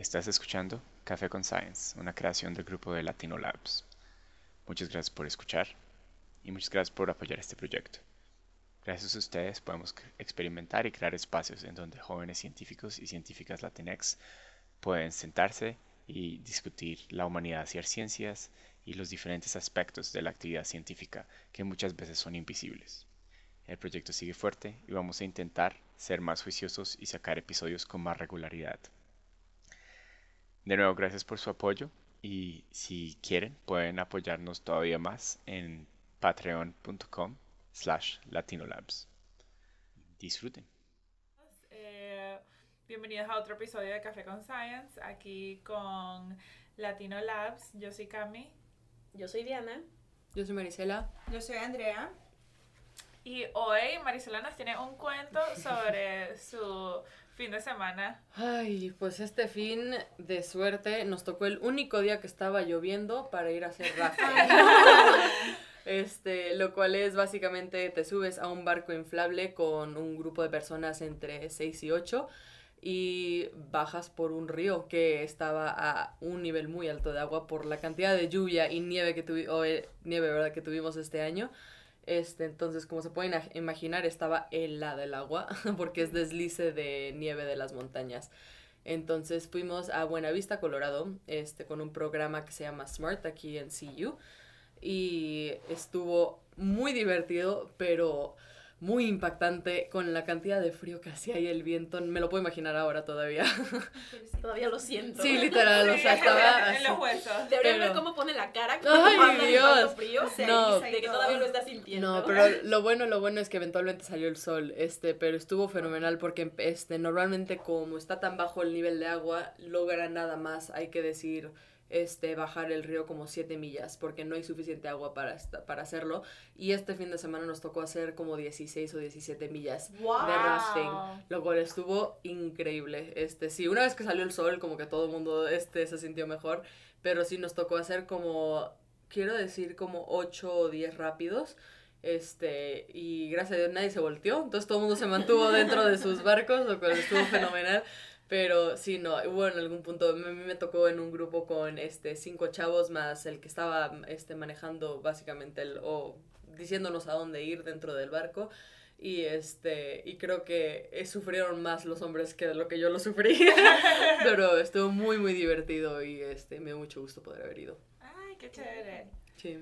Estás escuchando Café con Science, una creación del grupo de Latino Labs. Muchas gracias por escuchar y muchas gracias por apoyar este proyecto. Gracias a ustedes podemos experimentar y crear espacios en donde jóvenes científicos y científicas latinex pueden sentarse y discutir la humanidad hacia ciencias y los diferentes aspectos de la actividad científica que muchas veces son invisibles. El proyecto sigue fuerte y vamos a intentar ser más juiciosos y sacar episodios con más regularidad. De nuevo, gracias por su apoyo y si quieren pueden apoyarnos todavía más en patreon.com slash latinolabs. Disfruten. Eh, bienvenidos a otro episodio de Café con Science, aquí con Latino Labs. Yo soy Cami. Yo soy Diana. Yo soy Marisela. Yo soy Andrea. Y hoy Marisela nos tiene un cuento sobre su fin de semana. Ay, pues este fin de suerte nos tocó el único día que estaba lloviendo para ir a hacer rafting. Este, lo cual es básicamente te subes a un barco inflable con un grupo de personas entre 6 y 8 y bajas por un río que estaba a un nivel muy alto de agua por la cantidad de lluvia y nieve que tuvimos, nieve, ¿verdad? que tuvimos este año. Este, entonces, como se pueden imaginar, estaba helada el agua porque es deslice de nieve de las montañas. Entonces fuimos a Buenavista, Colorado, este, con un programa que se llama Smart aquí en CU y estuvo muy divertido, pero muy impactante con la cantidad de frío que hacía y el viento. Me lo puedo imaginar ahora todavía. Todavía lo siento. Sí, literal, o sea, estaba en los huesos. Deberían ver cómo pone la cara Ay, Dios. frío. No, de que todavía lo está sintiendo. No, pero lo bueno, lo bueno es que eventualmente salió el sol, este, pero estuvo fenomenal porque este normalmente como está tan bajo el nivel de agua, logra nada más, hay que decir este, bajar el río como 7 millas porque no hay suficiente agua para, para hacerlo. Y este fin de semana nos tocó hacer como 16 o 17 millas de rafting, lo cual estuvo increíble. Este, sí, una vez que salió el sol, como que todo el mundo este, se sintió mejor, pero sí nos tocó hacer como, quiero decir, como 8 o 10 rápidos. Este, y gracias a Dios nadie se volteó, entonces todo el mundo se mantuvo dentro de sus barcos, lo cual estuvo fenomenal. Pero sí, no, bueno, en algún punto a mí me tocó en un grupo con este cinco chavos más el que estaba este manejando básicamente el o diciéndonos a dónde ir dentro del barco y este y creo que eh, sufrieron más los hombres que lo que yo lo sufrí. Pero estuvo muy muy divertido y este me dio mucho gusto poder haber ido. Ay, qué chévere. Sí.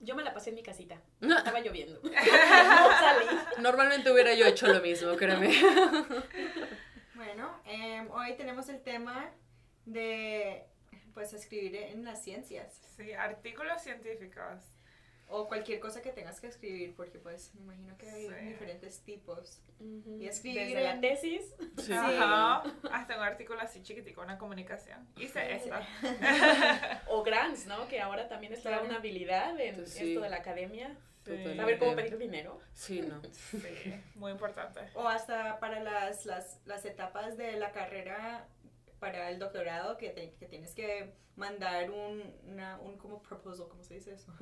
Yo me la pasé en mi casita. Estaba lloviendo. no salí. Normalmente hubiera yo hecho lo mismo, créeme. Bueno, em, hoy tenemos el tema de pues escribir en las ciencias. Sí, artículos científicos. O cualquier cosa que tengas que escribir, porque pues me imagino que hay diferentes tipos. Y escribir Desde la tesis. Sí. Ajá. Hasta un artículo así chiquitico, una comunicación. Hice esto. ¿no? Que ahora también es toda una habilidad en esto de la academia. Saber cómo pedir dinero. Sí, no. Sí, muy importante. O hasta para las, las, las etapas de la carrera, para el doctorado, que, que tienes que mandar un, una, un como proposal, ¿cómo se dice eso?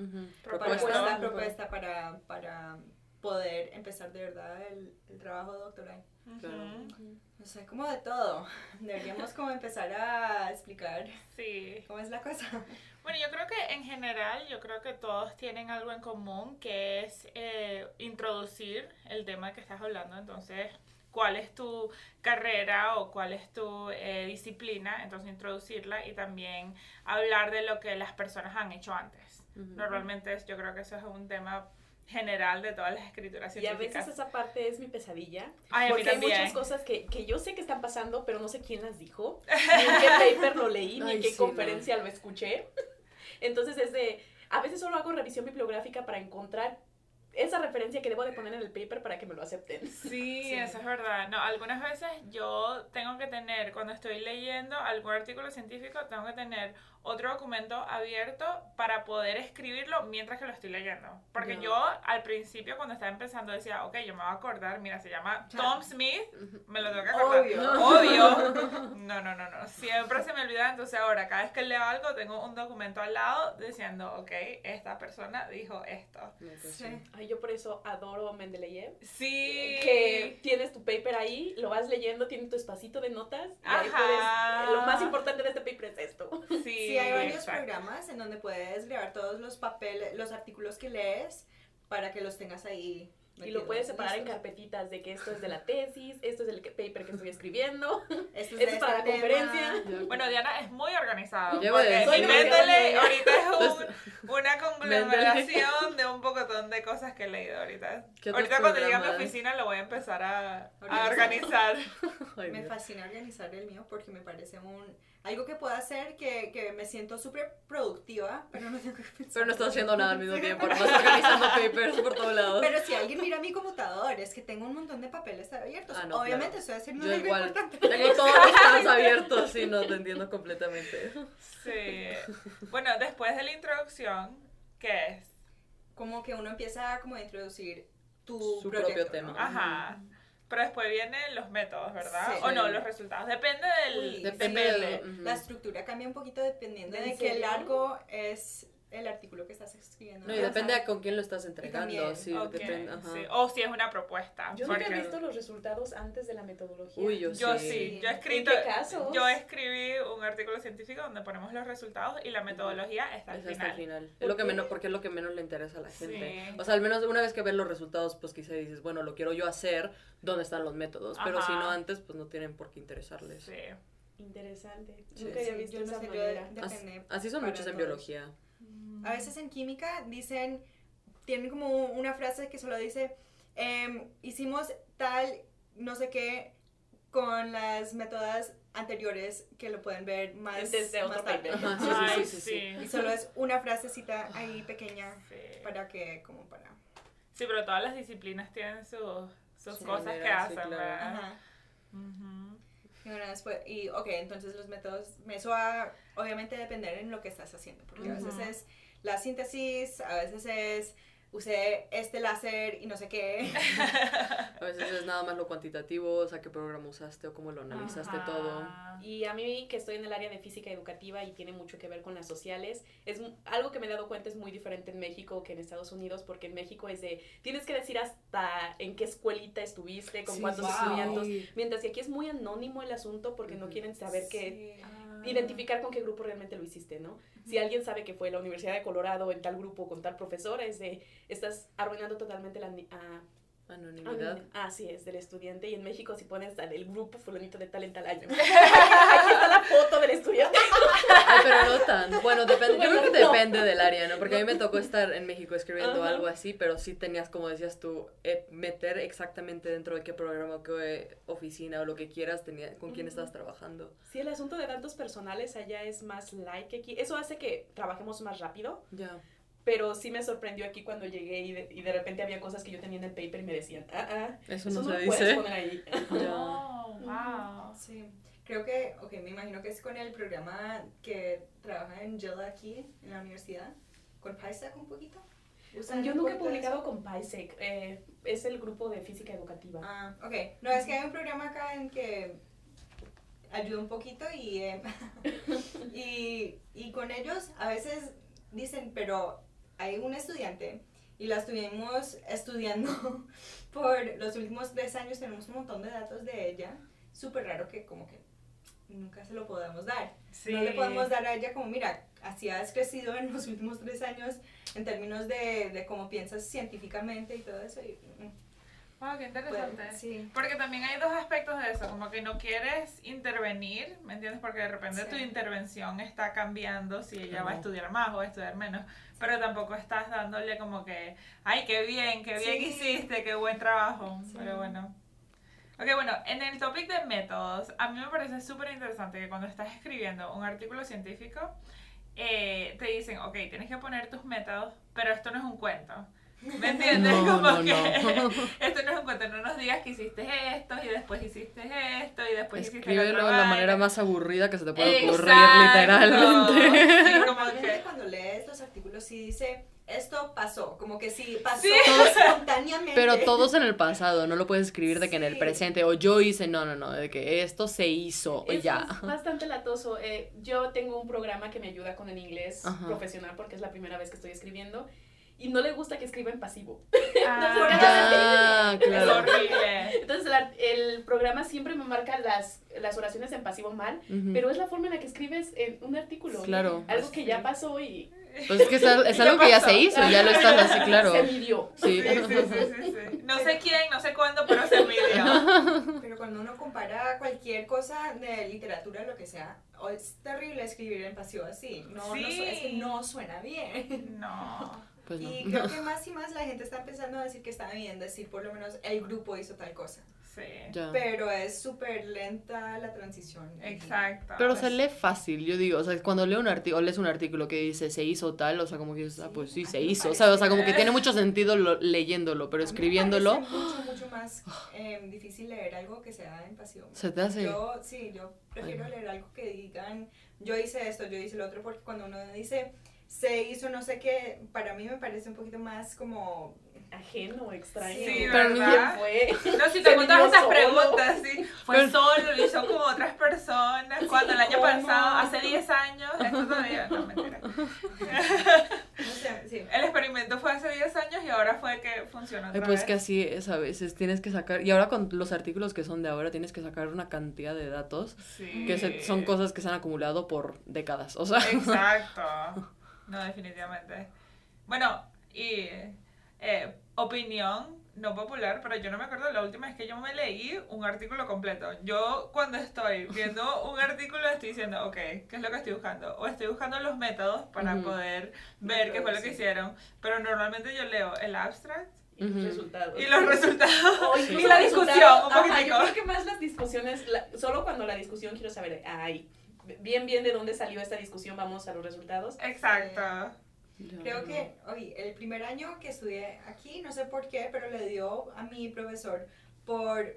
Propuesta, propuesta para, para poder empezar de verdad el, el trabajo doctoral. O sea, como de todo. Deberíamos como empezar a explicar sí. cómo es la cosa. Bueno, yo creo que en general, yo creo que todos tienen algo en común, que es eh, introducir el tema que estás hablando. Entonces, cuál es tu carrera o cuál es tu eh, disciplina, entonces introducirla y también hablar de lo que las personas han hecho antes. Normalmente yo creo que eso es un tema general de todas las escrituras científicas. Y a veces esa parte es mi pesadilla. Ay, porque hay muchas cosas que, que, yo sé que están pasando, pero no sé quién las dijo, ni en qué paper lo leí, ni en qué conferencia lo escuché. Entonces es de, a veces solo hago revisión bibliográfica para encontrar esa referencia que debo de poner en el paper para que me lo acepten. Sí, eso es verdad. No, algunas veces yo tengo que tener, cuando estoy leyendo algún artículo científico, tengo que tener otro documento abierto para poder escribirlo mientras que lo estoy leyendo. Porque yo al principio cuando estaba empezando decía, ok, yo me voy a acordar, mira, se llama Tom Smith, me lo tengo que acordar. Obvio. Obvio. No, no, no, no. Siempre se me olvida, entonces ahora cada vez que leo algo tengo un documento al lado diciendo, ok, esta persona dijo esto. Sí. y yo por eso adoro Mendeleev. Sí. Que tienes tu paper ahí, lo vas leyendo, tiene tu espacito de notas. Y ahí puedes, lo más importante de este paper es esto. Sí, sí hay varios programas en donde puedes grabar todos los papeles, los artículos que lees para que los tengas ahí y lo puedes separar en carpetitas de que esto es de la tesis, esto es del paper que estoy escribiendo, esto es, para la este conferencia. Bueno, Diana es muy organizada. Porque Méndele ahorita es una conglomeración de un pocotón de cosas que he leído ahorita. Ahorita cuando llegue a mi oficina lo voy a empezar a, a organizar. me fascina organizar el mío porque me parece un algo que pueda hacer que, que me siento súper productiva, pero no tengo que pensar. Pero no estoy haciendo nada al mismo tiempo, no organizando papers por todos lados. Pero si alguien mira mi computador, es que tengo un montón de papeles abiertos. Ah, Obviamente estoy haciendo algo igual, importante. Tengo todos los tabs abiertos, sí, no te entiendo completamente. Sí. Bueno, después de la introducción, ¿qué es? Como que uno empieza como a introducir tu Su propio tema. Ajá. Pero después vienen los métodos, ¿verdad? O no, los resultados. Depende del... depende, de, La estructura cambia un poquito dependiendo de qué largo es el artículo que estás escribiendo. No, y depende a con quién lo estás entregando. Sí, depende, O si es una propuesta. Yo nunca he visto los resultados antes de la metodología. Uy, yo, yo sí. Yo, he escrito, ¿En qué casos? yo escribí un artículo científico donde ponemos los resultados y la metodología está al final. final. Es lo que menos, porque es lo que menos le interesa a la gente. O sea, al menos una vez que ves los resultados, pues quizá dices, bueno, lo quiero yo hacer, ¿dónde están los métodos? Pero si no antes, pues no tienen por qué interesarles. Sí. Interesante. Nunca había visto esa manera. Así son muchos en biología. A veces en química dicen, tienen como una frase que solo dice, em, hicimos tal, no sé qué, con las métodos anteriores que lo pueden ver más, Desde otro tarde. sí, sí, sí, Y solo es una frasecita ahí pequeña para que, como para... Sí, pero todas las disciplinas tienen sus, sus cosas que hacen, ¿verdad? Y bueno, después, y ok, entonces los métodos, eso va obviamente depender en lo que estás haciendo, porque a veces es la síntesis, a veces es usé este láser y no sé qué. a veces es nada más lo cuantitativo, o sea, qué programa usaste o cómo lo analizaste todo. Y a mí que estoy en el área de física educativa y tiene mucho que ver con las sociales, es algo que me he dado cuenta es muy diferente en México que en Estados Unidos, porque en México es de, tienes que decir hasta en qué escuelita estuviste, con cuántos estudiantes, mientras que aquí es muy anónimo el asunto porque no quieren saber qué identificar con qué grupo realmente lo hiciste, ¿no? Si alguien sabe que fue la Universidad de Colorado en tal grupo con tal profesor, es de, estás arruinando totalmente la, Anonimidad. Ah, sí, es del estudiante. Y en México, si pones el grupo fulanito de tal en tal año. Aquí está la foto del estudiante. Ay, pero no tan. Bueno, depende, yo creo que depende del área, ¿no? Porque a mí me tocó estar en México escribiendo algo así, pero sí tenías, como decías tú, eh, meter exactamente dentro de qué programa, qué oficina o lo que quieras, tenía, con quién estabas trabajando. Sí, el asunto de datos personales allá es más like que aquí. Eso hace que trabajemos más rápido. Ya pero sí me sorprendió aquí cuando llegué y de, y de repente había cosas que yo tenía en el paper y me decían, ah, ah, eso, no, se lo puedes poner ahí. oh, wow. Sí. Creo que, ok, me imagino que es con el programa que trabaja en Jella aquí, en la universidad, con PySec un poquito. Yo nunca he publicado con PySec, eh, es el grupo de física educativa. Ah, ok. No, es que hay un programa acá en que ayuda un poquito y, eh, y, y con ellos a veces dicen, pero hay un estudiante y la estuvimos estudiando por los últimos tres años, tenemos un montón de datos de ella, súper raro que como que nunca se lo podemos dar. No le podemos dar a ella como, mira, así has crecido en los últimos tres años en términos de, de cómo piensas científicamente y todo eso. Y, mm, Wow, qué interesante. sí. Porque también hay dos aspectos de eso, como que no quieres intervenir, ¿me entiendes? Porque de repente tu intervención está cambiando si ella va a estudiar más o va a estudiar menos, pero tampoco estás dándole como que, ay, qué bien, qué bien hiciste, qué buen trabajo, pero bueno. Ok, bueno, en el topic de métodos, a mí me parece súper interesante que cuando estás escribiendo un artículo científico, eh, te dicen, ok, tienes que poner tus métodos, pero esto no es un cuento. ¿Me entiendes? Como no, que no. esto no es un cuento, no nos digas que hiciste esto y después hiciste esto y después hiciste Escríbelo de la manera más aburrida que se te puede ocurrir, literalmente. Sí, como que cuando lees los artículos sí dice esto pasó, como que sí pasó espontáneamente. Pero todos en el pasado, no lo puedes escribir de que en el presente, o yo hice, no, no, no, de que esto se hizo, ya. Es bastante latoso. Eh, yo tengo un programa que me ayuda con el inglés profesional porque es la primera vez que estoy escribiendo y no le gusta que escriba en pasivo. Ah, claro. Es horrible. Entonces el programa siempre me marca las, las oraciones en pasivo mal, pero es la forma en la que escribes en un artículo. Claro. Algo que ya pasó y... Pues es que es, algo que ya se hizo, ya lo estás así, claro. Se midió. Sí. Sí, sí, sí, No sé quién, no sé cuándo, pero se midió. Pero cuando uno compara cualquier cosa de literatura, lo que sea, es terrible escribir en pasivo así. No, no, es que no suena bien. No. Pues y creo que más y más la gente está empezando a decir que está bien decir por lo menos el grupo hizo tal cosa. Sí. Pero es súper lenta la transición. Exacto. Pero se lee fácil, yo digo, o sea, cuando leo un artículo, lees un artículo que dice se hizo tal, o sea, como que dices, ah, pues sí, se hizo, o sea, o sea, como que tiene mucho sentido leyéndolo, pero escribiéndolo... Es mucho, mucho más eh, difícil leer algo que sea en pasión. ¿Se te hace? Yo, sí, yo prefiero leer algo que digan, yo hice esto, yo hice lo otro, porque cuando uno dice se hizo no sé qué, para mí me parece un poquito más como ajeno, extraño. Sí, pero ¿verdad? fue. No, si te todas esas preguntas, sí. Fue solo, lo hizo como otras personas. Cuando el año pasado, hace 10 años, esto todavía, no, mentira. El experimento fue hace 10 años y ahora fue que funcionó otra Pues que así es a veces, tienes que sacar, y ahora con los artículos que son de ahora, tienes que sacar una cantidad de datos que son cosas que se han acumulado por décadas, o sea. Exacto. No, definitivamente. Bueno, y eh, opinión no popular, pero yo no me acuerdo la última vez que yo me leí un artículo completo. Yo cuando estoy viendo un artículo estoy diciendo, ok, ¿qué es lo que estoy buscando? O estoy buscando los métodos para poder ver qué fue lo que hicieron. Pero normalmente yo leo el abstract. Y los resultados. Y los resultados. y la discusión, un poquito. Yo creo que más las discusiones, solo cuando la discusión quiero saber, ay, bien, bien de dónde salió esta discusión, vamos a los resultados. Exacto. Creo que, oye, el primer año que estudié aquí, no sé por qué, pero le dio a mi profesor por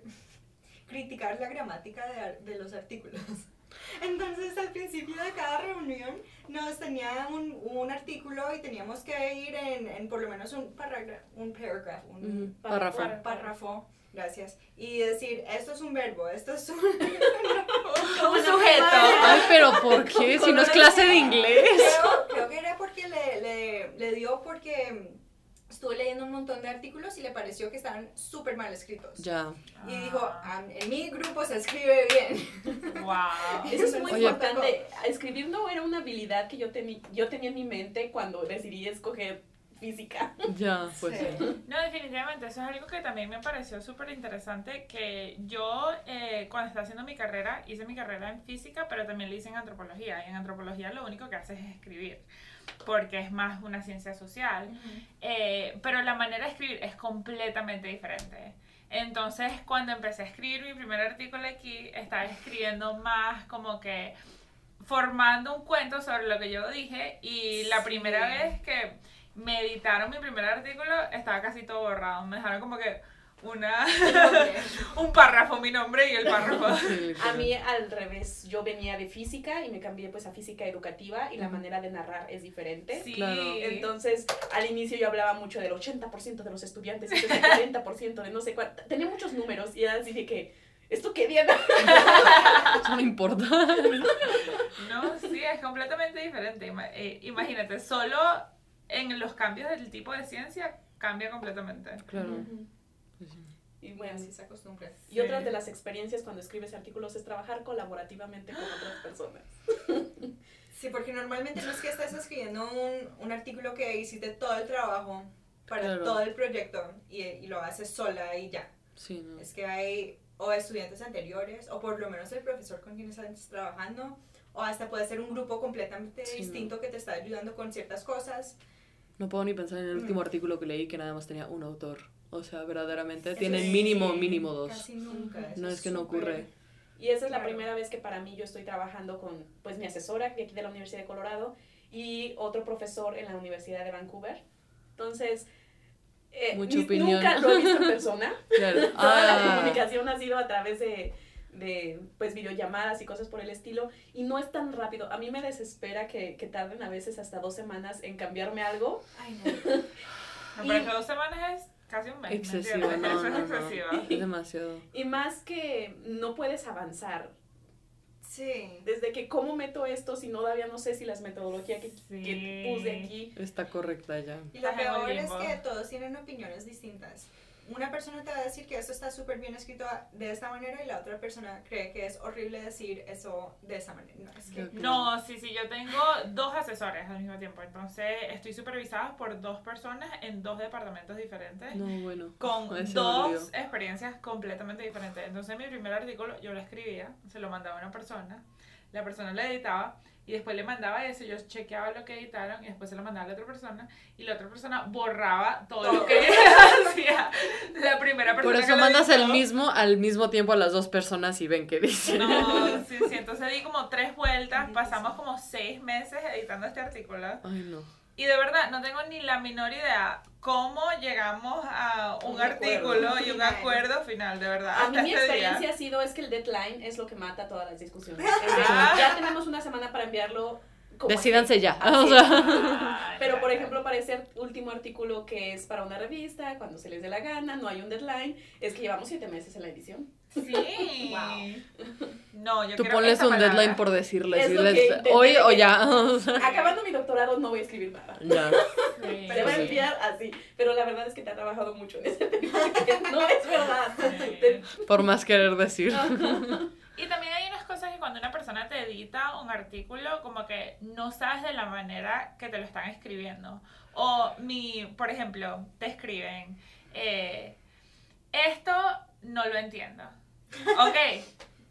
criticar la gramática de, de los artículos. Entonces, al principio de cada reunión nos tenía un, un artículo y teníamos que ir en, en por lo menos un, parágrafo, un paragraph, un párrafo. párrafo Gracias. Y decir, esto es un verbo, esto es un, un sujeto. Ay, pero ¿por qué? Si no es clase de inglés. Creo, creo que era porque le, le, le, dio porque estuve leyendo un montón de artículos y le pareció que estaban súper mal escritos. Ya. Y dijo, ah, en mi grupo se escribe bien. Wow. Eso es muy importante. Escribir no era una habilidad que yo, tenía yo tenía en mi mente cuando decidí escoger física. Ya, pues No, definitivamente, eso es algo que también me pareció súper interesante, que yo eh, cuando estaba haciendo mi carrera, hice mi carrera en física, pero también la hice en antropología, y en antropología lo único que haces es escribir, porque es más una ciencia social, eh, pero la manera de escribir es completamente diferente. Entonces, cuando empecé a escribir mi primer artículo aquí, estaba escribiendo más como que formando un cuento sobre lo que yo dije y la primera vez que me editaron mi primer artículo, estaba casi todo borrado. Me dejaron como que una un párrafo, mi nombre y el párrafo. a mí al revés, yo venía de física y me cambié pues a física educativa y la manera de narrar es diferente. Sí. Entonces, al inicio yo hablaba mucho del 80% de los estudiantes, el 40% de no sé cuánto. Tenía muchos números y así de que ¿Esto qué, Diana? Eso no importa. No, sí, es completamente diferente. Eh, imagínate, solo en los cambios del tipo de ciencia cambia completamente. Claro. Pues y bueno, así se acostumbra. Y otra de las experiencias cuando escribes artículos es trabajar colaborativamente con otras personas. Sí, porque normalmente no es que estés escribiendo un, un artículo que hiciste todo el trabajo para todo el proyecto y, y, lo haces sola y ya. Sí, no. Es que hay o estudiantes anteriores o por lo menos el profesor con quien estás trabajando o hasta puede ser un grupo completamente distinto que te está ayudando con ciertas cosas. No puedo ni pensar en el último mm. artículo que leí que nada más tenía un autor. O sea, verdaderamente tiene mínimo, mínimo dos. Casi nunca. No es que no ocurre. Y esa es la primera vez que para mí yo estoy trabajando con pues mi asesora de aquí de la Universidad de Colorado y otro profesor en la Universidad de Vancouver. Entonces, eh, Mucha opinión. nunca lo he visto en persona. Claro. Toda la ah. comunicación ha sido a través de, de pues videollamadas y cosas por el estilo y no es tan rápido. A mí me desespera que, que tarden a veces hasta dos semanas en cambiarme algo. Ay, no. no pero dos semanas es casi un mes. Excesivo, no, es excesivo. es demasiado. Y más que no puedes avanzar Sí. Desde que cómo meto esto si no todavía no sé si las metodologías que, que puse aquí está correcta ya. Y lo peor es que todos tienen opiniones distintas una persona te va a decir que eso está súper bien escrito de esta manera y la otra persona cree que es horrible decir eso de esa manera. No, es que... no sí, sí, yo tengo dos asesores al mismo tiempo, entonces estoy supervisada por dos personas en dos departamentos diferentes. No, bueno. Con dos experiencias completamente diferentes. Entonces mi primer artículo yo lo escribía, se lo mandaba a una persona, la persona lo editaba y después le mandaba eso, yo chequeaba lo que editaron y después se lo mandaba a la otra persona y la otra persona borraba todo, lo que hacía la primera persona. Por eso mandas el mismo al mismo tiempo a las dos personas y ven qué dicen. No, sí, sí, entonces di como tres vueltas, pasamos como seis meses editando este artículo. Ay, no. Y de verdad, no tengo ni la menor idea cómo llegamos a un, artículo y un acuerdo final, de verdad. A mí mi este experiencia ha sido es que el deadline es lo que mata todas las discusiones. ya tenemos una semana para enviarlo Decídanse ya. Pero, por ejemplo, para ese último artículo que es para una revista, cuando se les dé la gana, no hay un deadline, es que llevamos siete meses en la edición. Sí. wow. No, yo Tú pones un deadline por decirles. hoy o ya. Acabando mi doctorado no voy a escribir nada. Ya. Se va a enviar así. Pero la verdad es que te ha trabajado mucho en ese tema. No es verdad. Por más querer decir. Y también hay unas cosas que cuando una persona te edita un artículo, como que no sabes de la manera que te lo están escribiendo. O mi, por ejemplo, te escriben, eh, esto no lo entiendo. Ok,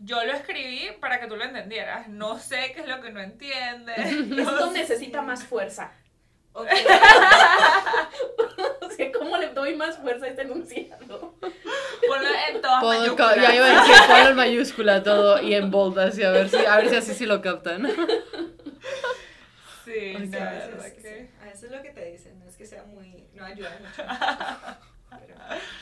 yo lo escribí para que tú lo entendieras. No sé qué es lo que no entiendes. Esto necesita más fuerza. Okay. o sea, ¿cómo le doy más fuerza a este enunciado? Ponlo en todas mayúsculas. Ya iba a decir, ponlo en mayúscula todo y en bold, así, a ver si, a ver si así sí lo captan. Sí, a, veces, que... a veces es lo que te dicen, no es que sea muy, no ayuda mucho.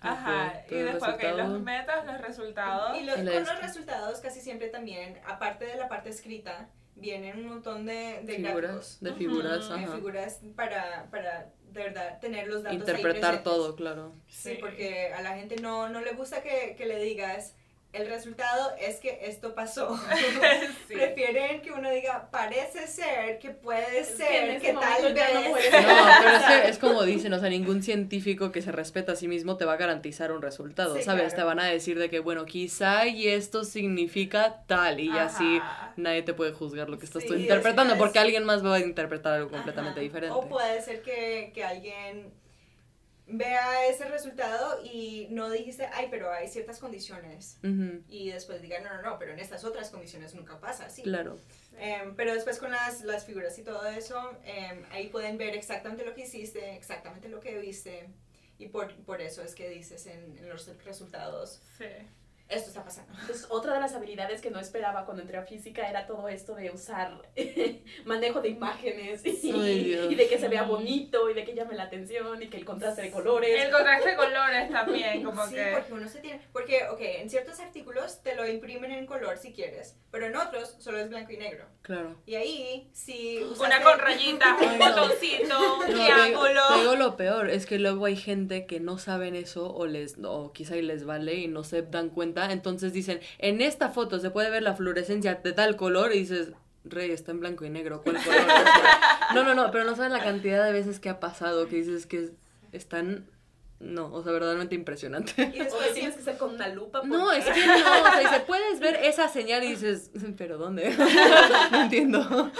Ajá, y después, ok, los metas, los resultados. Y con los resultados casi siempre también, aparte de la parte escrita, vienen un montón de, de figuras, de figuras, De figuras para, para de verdad tener los datos interpretar todo claro. Sí, porque a la gente no, no le gusta que, que le digas el resultado es que esto pasó. Prefieren que uno diga, parece ser, que puede ser, que, tal vez. No, pero es, que es como dicen, o sea, ningún científico que se respeta a sí mismo te va a garantizar un resultado, ¿sabes? Te van a decir de que, bueno, quizá y esto significa tal, y así nadie te puede juzgar lo que estás tú interpretando, porque alguien más va a interpretar algo completamente diferente. O puede ser que, que alguien vea ese resultado y no dijiste, ay, pero hay ciertas condiciones. Y después diga, no, no, no, pero en estas otras condiciones nunca pasa así. Claro. Em, pero después con las, las, figuras y todo eso, em, ahí pueden ver exactamente lo que hiciste, exactamente lo que viste. Y por, por eso es que dices en, en los resultados. Sí esto está pasando. Entonces, otra de las habilidades que no esperaba cuando entré a física era todo esto de usar manejo de imágenes y, de que se vea bonito y de que llame la atención y que el contraste de colores. El contraste de colores también, como sí, que... porque uno se tiene... Porque, ok, en ciertos artículos te lo imprimen en color si quieres, pero en otros solo es blanco y negro. Claro. Y ahí, si Una con rayitas, un botoncito, un triángulo... Te digo lo peor, es que luego hay gente que no saben eso o les o quizá les vale y no se dan cuenta entonces dicen, en esta foto se puede ver la fluorescencia de tal color y dices, Rey, está en blanco y negro, ¿cuál color? no, no, no, pero no saben la cantidad de veces que ha pasado que dices que están no, o sea, verdaderamente impresionante. Y después tienes que ser con una lupa. No, es que no, o sea, dice, puedes ver esa señal y dices, pero ¿dónde? no entiendo.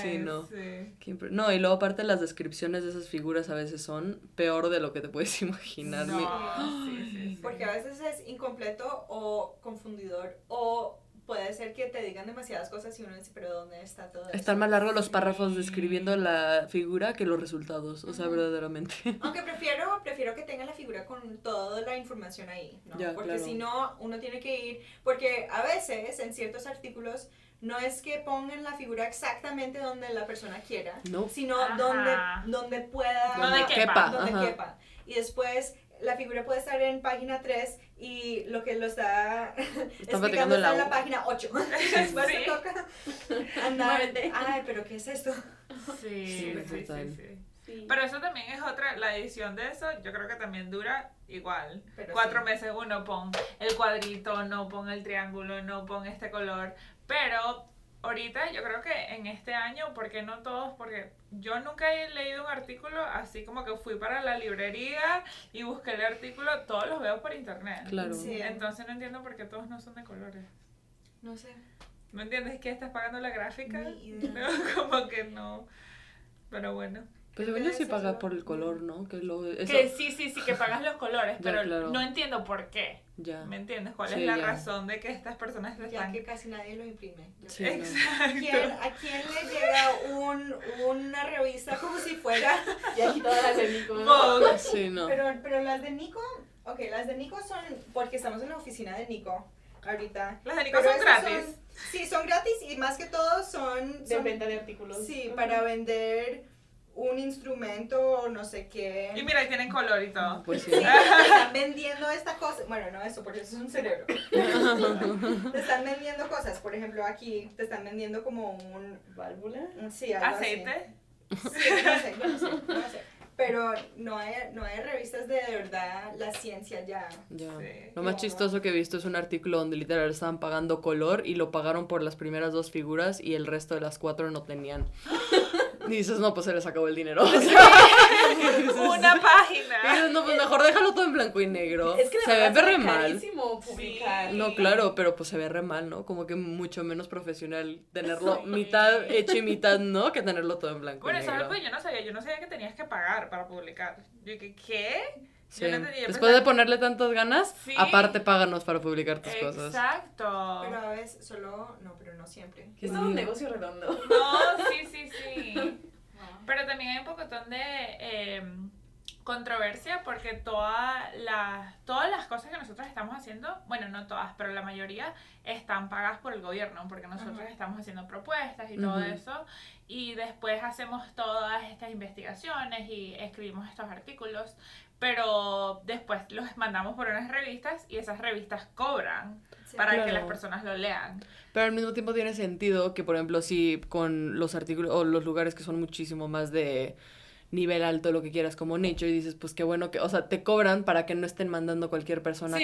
sí, no. Sí. No, y luego aparte las descripciones de esas figuras a veces son peor de lo que te puedes imaginar. No, sí, sí, Porque a veces es incompleto o confundidor o puede ser que te digan demasiadas cosas y uno dice, pero ¿dónde está todo eso? Están más largos los párrafos describiendo la figura que los resultados, o sea, verdaderamente. Aunque prefiero, prefiero que tenga la figura con toda la información ahí, ¿no? porque si no, uno tiene que ir, porque a veces en ciertos artículos no es que pongan la figura exactamente donde la persona quiera, sino donde, donde pueda, donde quepa. Donde quepa. Y después la figura puede estar en página 3 y lo que lo está, explicando está en la página 8. Después se toca andar. Ay, pero ¿qué es esto? Sí, sí, sí, sí, Pero eso también es otra, la edición de eso, yo creo que también dura igual. Cuatro meses uno pon el cuadrito, no pon el triángulo, no pon este color. Pero ahorita yo creo que en este año, porque no todos? Porque yo nunca he leído un artículo así como que fui para la librería y busqué el artículo, todos los veo por internet. Claro. Entonces no entiendo por qué todos no son de colores. No sé. ¿No entiendes que estás pagando la gráfica? como que no. Pero bueno. Pues según yo sí pagas por el color, ¿no? Que, lo, que sí, sí, sí, que pagas los colores, pero no entiendo por qué. Ya. ¿Me entiendes? ¿Cuál es la razón de que estas personas están... Ya que casi nadie lo imprime. Exacto. ¿A quién le llega un, una revista como si fuera... Y aquí todas las de Nico. Sí, no. Pero, pero las de Nico, ok, las de Nico son porque estamos en la oficina de Nico ahorita. Las de Nico son gratis. sí, son gratis y más que todo son... De venta de artículos. Sí, para vender un instrumento o no sé qué. Y mira, ahí tienen color y todo. Pues sí. están vendiendo esta cosa. Bueno, no eso, porque eso es un cerebro. te están vendiendo cosas. Por ejemplo, aquí te están vendiendo como un... ¿Válvula? Sí, algo ¿Aceite? Sí, no sé, no sé, no sé. Pero no hay, no hay revistas de, de verdad la ciencia ya. ya. Lo más chistoso que he visto es un artículo donde literal estaban pagando color y lo pagaron por las primeras dos figuras y el resto de las cuatro no tenían. Y dices, no, pues se les acabó el dinero. Una página. Y dices, no, pues mejor déjalo todo en blanco y negro. Es que se ve re mal. Publicar. No, claro, pero pues se ve re mal, ¿no? Como que mucho menos profesional tenerlo mitad hecho y mitad no que tenerlo todo en blanco y negro. Bueno, eso es algo que yo no sabía. Yo no sabía que tenías que pagar para publicar. Yo dije, ¿qué? Sí. Después de ponerle tantas ganas, aparte páganos para publicar tus cosas. Exacto. Pero a veces solo, no, pero no siempre. Es todo un negocio redondo. No, sí, sí, sí. Pero también hay un pocotón de eh, controversia porque toda la, todas las cosas que nosotros estamos haciendo, bueno, no todas, pero la mayoría están pagadas por el gobierno, porque nosotros estamos haciendo propuestas y todo eso, y después hacemos todas estas investigaciones y escribimos estos artículos, pero después los mandamos por unas revistas y esas revistas cobran para que las personas lo lean. Pero al mismo tiempo tiene sentido que, por ejemplo, si con los artículos o los lugares que son muchísimo más de nivel alto, lo que quieras, como Nature, y dices, pues qué bueno que, o sea, te cobran para que no estén mandando cualquier persona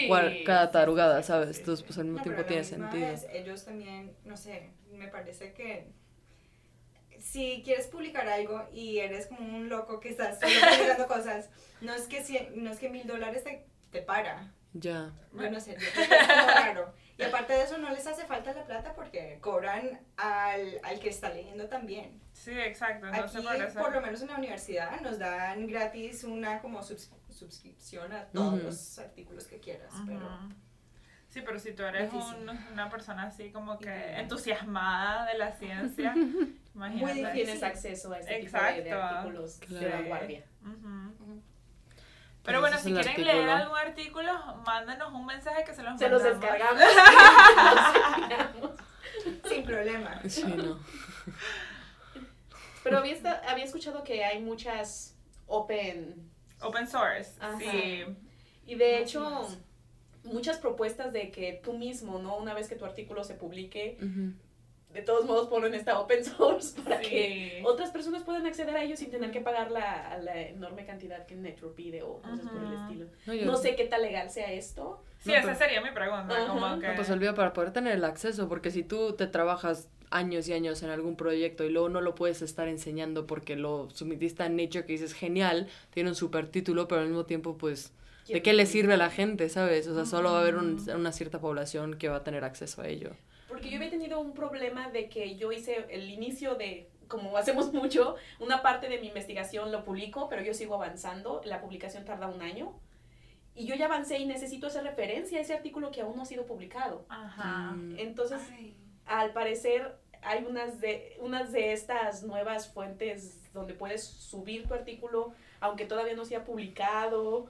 cada tarugada, ¿sabes? Entonces, pues al mismo tiempo tiene sentido. ellos también, no sé, me parece que si quieres publicar algo y eres como un loco que estás publicando cosas, no es que, no es que mil dólares te, te para. Ya. Yo no sé, es como raro. Y aparte de eso, no les hace falta la plata porque cobran al, al que está leyendo también. Sí, exacto. Aquí, por, lo menos en la universidad, nos dan gratis una como suscripción a todos los artículos que quieras. pero Sí, pero si tú eres una persona así como que entusiasmada de la ciencia, imagínate. Muy tienes acceso a este tipo de, artículos de vanguardia. Pero bueno, si quieren leer algún artículo, mándenos un mensaje que se los Se los descargamos. Sin problema. Sí, no. Pero había, había escuchado que hay muchas open... Open source, sí. Y de hecho muchas propuestas de que tú mismo, ¿no? Una vez que tu artículo se publique, de todos modos ponen esta open source para que otras personas puedan acceder a ellos sin tener que pagar la, la enorme cantidad que Netro pide o cosas por el estilo. No, sé qué tan legal sea esto. Sí, esa sería mi pregunta. Como que... pues olvida para poder tener el acceso, porque si tú te trabajas años y años en algún proyecto y luego no lo puedes estar enseñando porque lo submitiste a Nature que dices genial, tiene un super título, pero al mismo tiempo pues ¿De qué le sirve a la gente, sabes? O sea, solo va a haber una cierta población que va a tener acceso a ello. Porque yo había tenido un problema de que yo hice el inicio de, como hacemos mucho, una parte de mi investigación lo publico, pero yo sigo avanzando, la publicación tarda un año. Y yo ya avancé y necesito hacer referencia a ese artículo que aún no ha sido publicado. Ajá. Mm. Entonces, al parecer, hay unas de, unas de estas nuevas fuentes donde puedes subir tu artículo, aunque todavía no se ha publicado.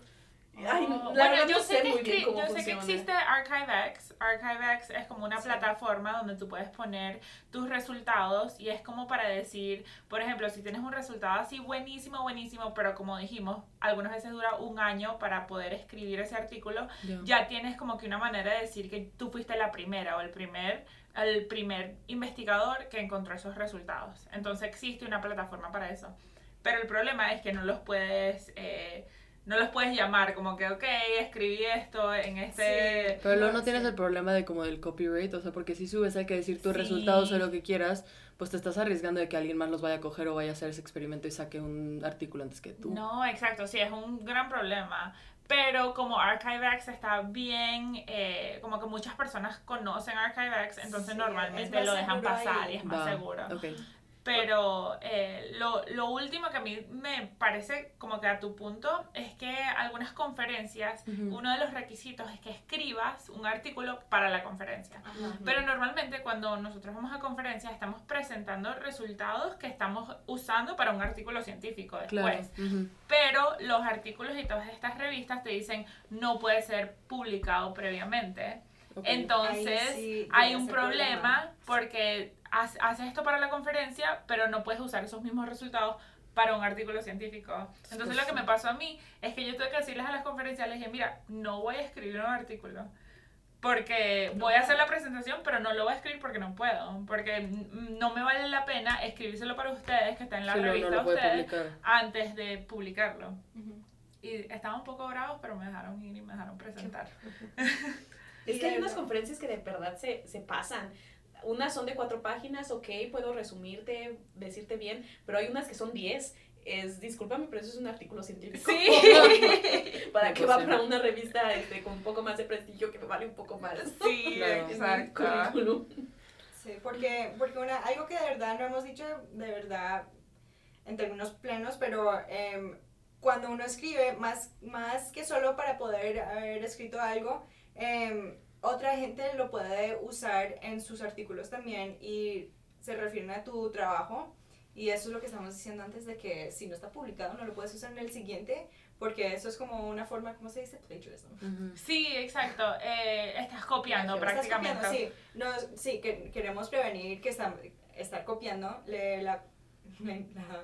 Ay, bueno, yo sé, que, yo sé que existe ArchiveX. ArchiveX es como una plataforma donde tú puedes poner tus resultados y es como para decir, por ejemplo, si tienes un resultado así buenísimo, buenísimo, pero como dijimos, algunas veces dura un año para poder escribir ese artículo, ya tienes como que una manera de decir que tú fuiste la primera o el primer el primer investigador que encontró esos resultados. Entonces existe una plataforma para eso. pero el problema es que no los puedes... Eh, no los puedes llamar como que, ok, escribí esto en este... pero luego no tienes el problema de como del copyright, o sea, porque si subes hay que decir tus resultados o lo que quieras, pues te estás arriesgando de que alguien más los vaya a coger o vaya a hacer ese experimento y saque un artículo antes que tú. No, exacto, sí, es un gran problema. Pero como ArchiveX está bien, eh, como que muchas personas conocen ArchiveX, entonces normalmente lo dejan pasar y es más seguro. Okay. Pero eh, lo, lo, último que a mí me parece como que a tu punto es que algunas conferencias, uno de los requisitos es que escribas un artículo para la conferencia. Pero normalmente cuando nosotros vamos a conferencias estamos presentando resultados que estamos usando para un artículo científico después. Pero los artículos y todas estas revistas te dicen no puede ser publicado previamente. Entonces hay un problema porque haces esto para la conferencia, pero no puedes usar esos mismos resultados para un artículo científico. Entonces lo que me pasó a mí es que yo tuve que decirles a las conferencias, les dije, mira, no voy a escribir un artículo. Porque voy a hacer la presentación, pero no lo voy a escribir porque no puedo. Porque no me vale la pena escribírselo para ustedes, que está en la revista ustedes, antes de publicarlo. Y estaban un poco bravos, pero me dejaron ir y me dejaron presentar. es que hay unas conferencias que de verdad se, se pasan unas son de cuatro páginas, ok, puedo resumirte, decirte bien, pero hay unas que son diez. Es, discúlpame, pero eso es un artículo científico. Sí. para que va para una revista este, con un poco más de prestigio que me vale un poco más. Sí, exacto. Sí, porque, porque una, algo que de verdad no hemos dicho, de verdad, en términos plenos, pero em, cuando uno escribe, más, más que solo para poder haber escrito algo, eh, otra gente lo puede usar en sus artículos también y se refieren a tu trabajo. Y eso es lo que estamos diciendo antes de que si no está publicado no lo puedes usar en el siguiente porque eso es como una forma, ¿cómo se dice? Plagiarism. Sí, exacto. Eh, estás copiando prácticamente. sí, no, sí que queremos prevenir que está, estar copiando la, la,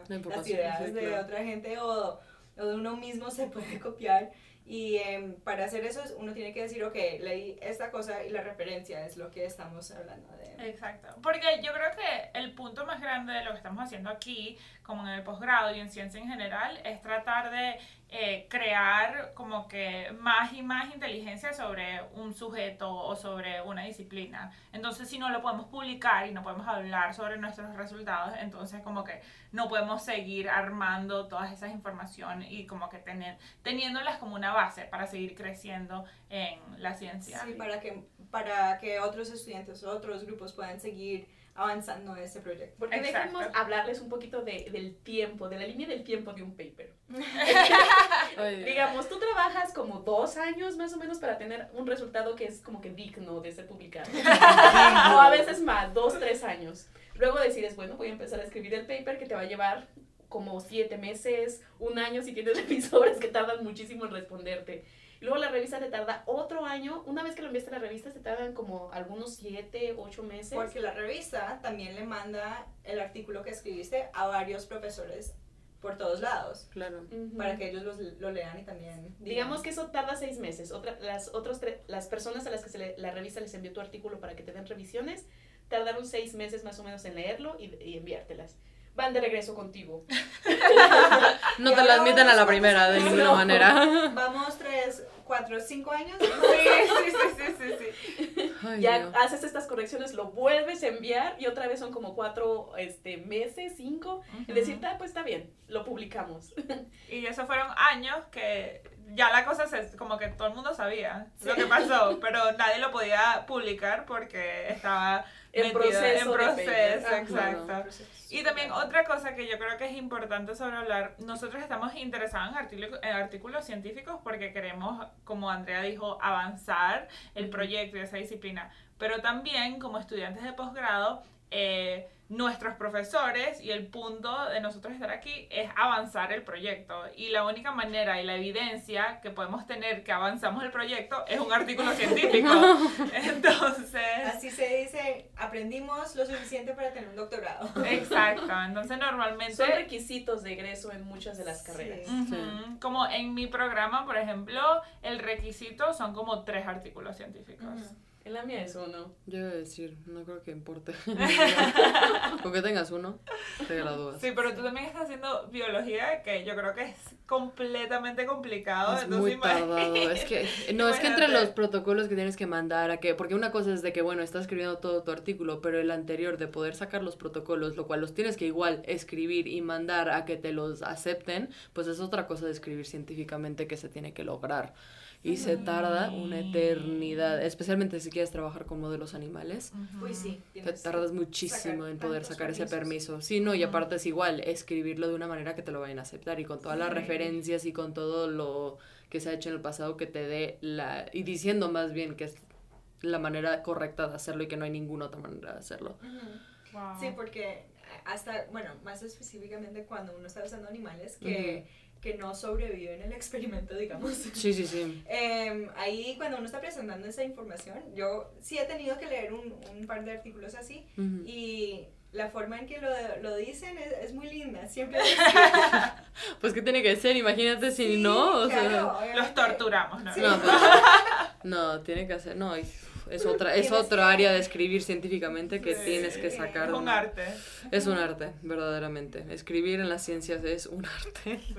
las ideas de otra gente o, o de uno mismo se puede copiar y em, para hacer eso uno tiene que decir, ok, leí esta cosa y la referencia es lo que estamos hablando de. Exacto. Porque yo creo que el punto más grande de lo que estamos haciendo aquí, como en el posgrado y en ciencia en general, es tratar de eh, crear como que más y más inteligencia sobre un sujeto o sobre una disciplina. Entonces, si no lo podemos publicar y no podemos hablar sobre nuestros resultados, entonces como que no podemos seguir armando todas esas informaciones y como que tener, teniéndolas como una base para seguir creciendo en la ciencia. Sí, para que, para que otros estudiantes o otros grupos puedan seguir avanzando en ese proyecto. Porque dejemos hablarles un poquito de, del tiempo, de la línea del tiempo de un paper. Digamos, tú trabajas como dos años más o menos para tener un resultado que es como que digno de ser publicado. o a veces más, dos, tres años. Luego decides, bueno, voy a empezar a escribir el paper que te va a llevar como siete meses, un año si tienes revisores que tardan muchísimo en responderte. Luego la revista te tarda otro año. Una vez que lo enviaste a la revista, te tardan como algunos siete, ocho meses. Porque la revista también le manda el artículo que escribiste a varios profesores por todos lados. Claro. Para que ellos lo lean y también... Digamos que eso tarda seis meses. Otra, las, otros las personas a las que se la revista les envió tu artículo para que te den revisiones, tardaron seis meses más o menos en leerlo y, y enviártelas van de regreso contigo. no te lo admiten a la primera de ninguna manera. Vamos tres, cuatro, cinco años. Sí, sí, sí, sí, ya haces estas correcciones, lo vuelves a enviar y otra vez son como cuatro este, meses, cinco. Y decir, ah, pues está bien, lo publicamos. Y eso fueron años que ya la cosa se, como que todo el mundo sabía lo que pasó, pero nadie lo podía publicar porque estaba en proceso. En proceso, exacto. Y también otra cosa que yo creo que es importante sobre hablar, nosotros estamos interesados en, artículos, en artículos científicos porque queremos, como Andrea dijo, avanzar el proyecto y esa disciplina, pero también como estudiantes de posgrado, eh, nuestros profesores y el punto de nosotros estar aquí es avanzar el proyecto. Y la única manera y la evidencia que podemos tener que avanzamos el proyecto es un artículo científico. Entonces... Así se dice, aprendimos lo suficiente para tener un doctorado. Exacto, entonces normalmente... Son requisitos de egreso en muchas de las carreras. Como en mi programa, por ejemplo, el requisito son como tres artículos científicos. En la mía es uno. Yo iba a decir, no creo que importe. Con que tengas uno, te gradúas. Sí, pero tú también estás haciendo biología, que yo creo que es completamente complicado. Es muy tardado. Es que, no, es que entre los protocolos que tienes que mandar a que, porque una cosa es de que, bueno, estás escribiendo todo tu artículo, pero el anterior de poder sacar los protocolos, lo cual los tienes que igual escribir y mandar a que te los acepten, pues es otra cosa de escribir científicamente que se tiene que lograr y se tarda una eternidad, especialmente si quieres trabajar con modelos animales. Uy, sí. Te tardas muchísimo en poder sacar ese permiso. Sí, no, y aparte es igual, escribirlo de una manera que te lo vayan a aceptar y con todas las referencias y con todo lo que se ha hecho en el pasado que te dé la... y diciendo más bien que es la manera correcta de hacerlo y que no hay ninguna otra manera de hacerlo. Sí, porque hasta, bueno, más específicamente cuando uno está usando animales, que que no sobrevive en el experimento, digamos. Sí, sí, sí. Em, ahí cuando uno está presentando esa información, yo sí he tenido que leer un, un par de artículos así y la forma en que lo, lo dicen es, es, muy linda, siempre. pues qué tiene que ser, imagínate si no, o sea, los torturamos, ¿no? No, no, tiene que hacer, no, es otra es otro área de escribir científicamente que tienes que sacar. Es un arte. Es un arte, verdaderamente. Escribir en las ciencias es un arte. Sí.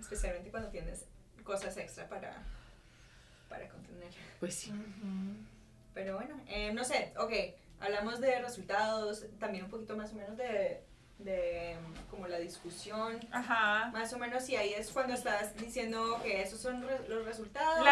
Especialmente cuando tienes cosas extra para, para contener. Pues sí. Pero bueno, eh, no sé, ok, hablamos de resultados, también un poquito más o menos de de como la discusión, Ajá. más o menos, y ahí es cuando estás diciendo que esos son los resultados.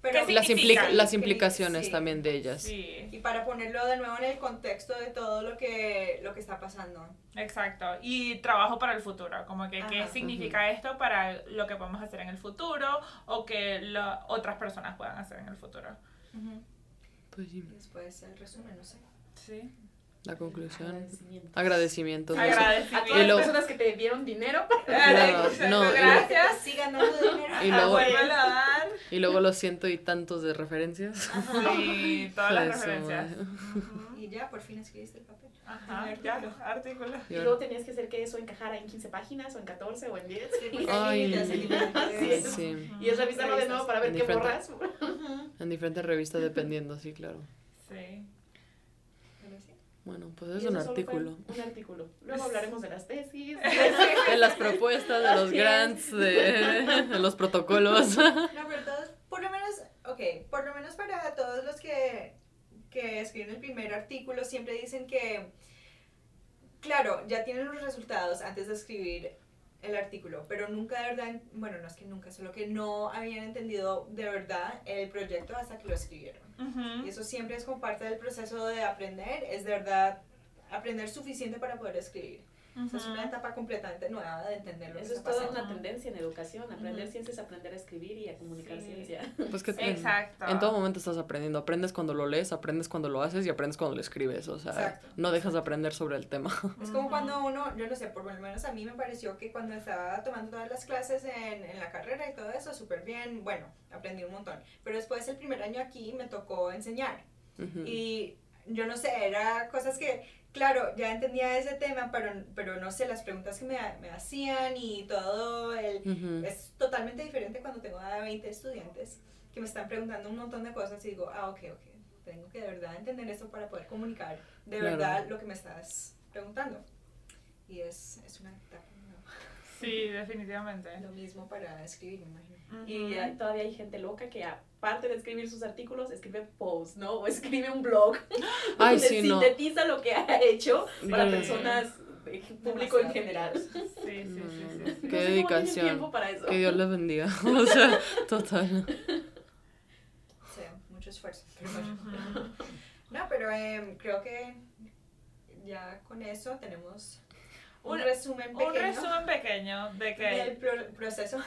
pero las, las implicaciones también de ellas. Sí. Y para ponerlo de nuevo en el contexto de todo lo que, lo que está pasando. Exacto. Y trabajo para el futuro, como que qué significa esto para lo que podemos hacer en el futuro o que otras personas puedan hacer en el futuro. Pues sí. Después el resumen, no sé. Sí. La conclusión. Agradecimiento. Agradecimiento. A todas las personas que te dieron dinero. Claro, no, Gracias. Sigan dando dinero. Y luego, y luego los ciento y tantos de referencias. Sí, todas las referencias. Y ya, por fin escribiste el papel. Ajá, ya, artículo. Y luego tenías que hacer que eso encajara en 15 páginas, o en 14, o en 10. Ay, sí, sí. Y es revisarlo de nuevo para ver qué borras. En diferentes revistas, dependiendo, sí, claro. Sí. Bueno, pues es un artículo. Un artículo. Luego hablaremos de las tesis, de las propuestas, de los grants, de, los protocolos. No, pero todos, por lo menos, ok, por lo menos para todos los que, que escriben el primer artículo, siempre dicen que, claro, ya tienen los resultados antes de escribir el artículo, pero nunca de verdad, bueno, no es que nunca, solo que no habían entendido de verdad el proyecto hasta que lo escribieron. Y eso siempre es como parte del proceso de aprender, es de verdad aprender suficiente para poder escribir es una etapa completamente nueva de entenderlo. Eso es toda una tendencia en educación. Aprender ciencias, aprender a escribir y a comunicar ciencia. Pues que Exacto. En, todo momento estás aprendiendo. Aprendes cuando lo lees, aprendes cuando lo haces y aprendes cuando lo escribes. O sea, no dejas de aprender sobre el tema. Es como cuando uno, yo no sé, por lo menos a mí me pareció que cuando estaba tomando todas las clases en, en la carrera y todo eso, súper bien, bueno, aprendí un montón. Pero después el primer año aquí me tocó enseñar. Y yo no sé, era cosas que claro, ya entendía ese tema, pero, pero no sé, las preguntas que me, me hacían y todo, el, es totalmente diferente cuando tengo a 20 estudiantes que me están preguntando un montón de cosas y digo, ah, ok, ok, tengo que de verdad entender esto para poder comunicar de verdad lo que me estás preguntando. Y es, es una etapa Sí, definitivamente. Lo mismo para escribir, me imagino. Y todavía hay gente loca que aparte de escribir sus artículos, escribe posts, ¿no? O escribe un blog. Ay, sí, sintetiza lo que ha hecho para personas público en general. Sí, sí, sí, sí. Qué dedicación. Que Dios les bendiga. o sea, total. Sí, mucho esfuerzo. no, pero eh, creo que ya con eso tenemos un, resumen pequeño. Un resumen pequeño de que... Del proceso.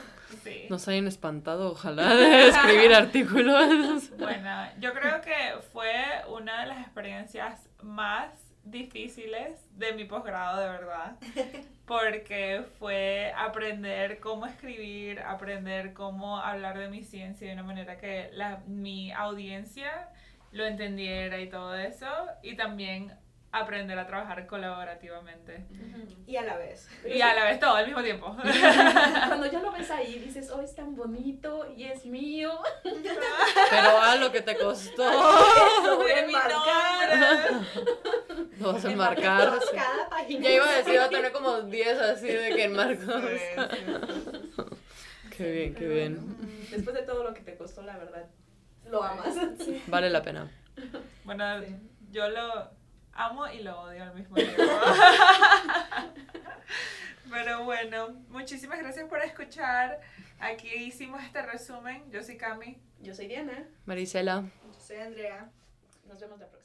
Sí. Nos hayan espantado, ojalá, de escribir artículos. Bueno, yo creo que fue una de las experiencias más difíciles de mi posgrado, de verdad. Porque fue aprender cómo escribir, aprender cómo hablar de mi ciencia de una manera que la, mi audiencia lo entendiera y todo eso. Y también aprender a trabajar colaborativamente. Y a la vez. Y a la vez todo al mismo tiempo. Cuando ya lo ves ahí, dices, oh, es tan bonito y es mío. Pero a lo que te costó. A Lo vas a enmarcar. Cada página. Ya iba a decir, va a tener como 10 así de que enmarcos. Qué bien, qué bien. Después de todo lo que te costó, la verdad, lo amas. Vale la pena. Bueno, yo lo amo y lo odio al mismo tiempo. Pero bueno, muchísimas gracias por escuchar. Aquí hicimos este resumen. Yo soy Cami. Yo soy Diana. Marisela. Yo soy Andrea. Nos vemos la próxima.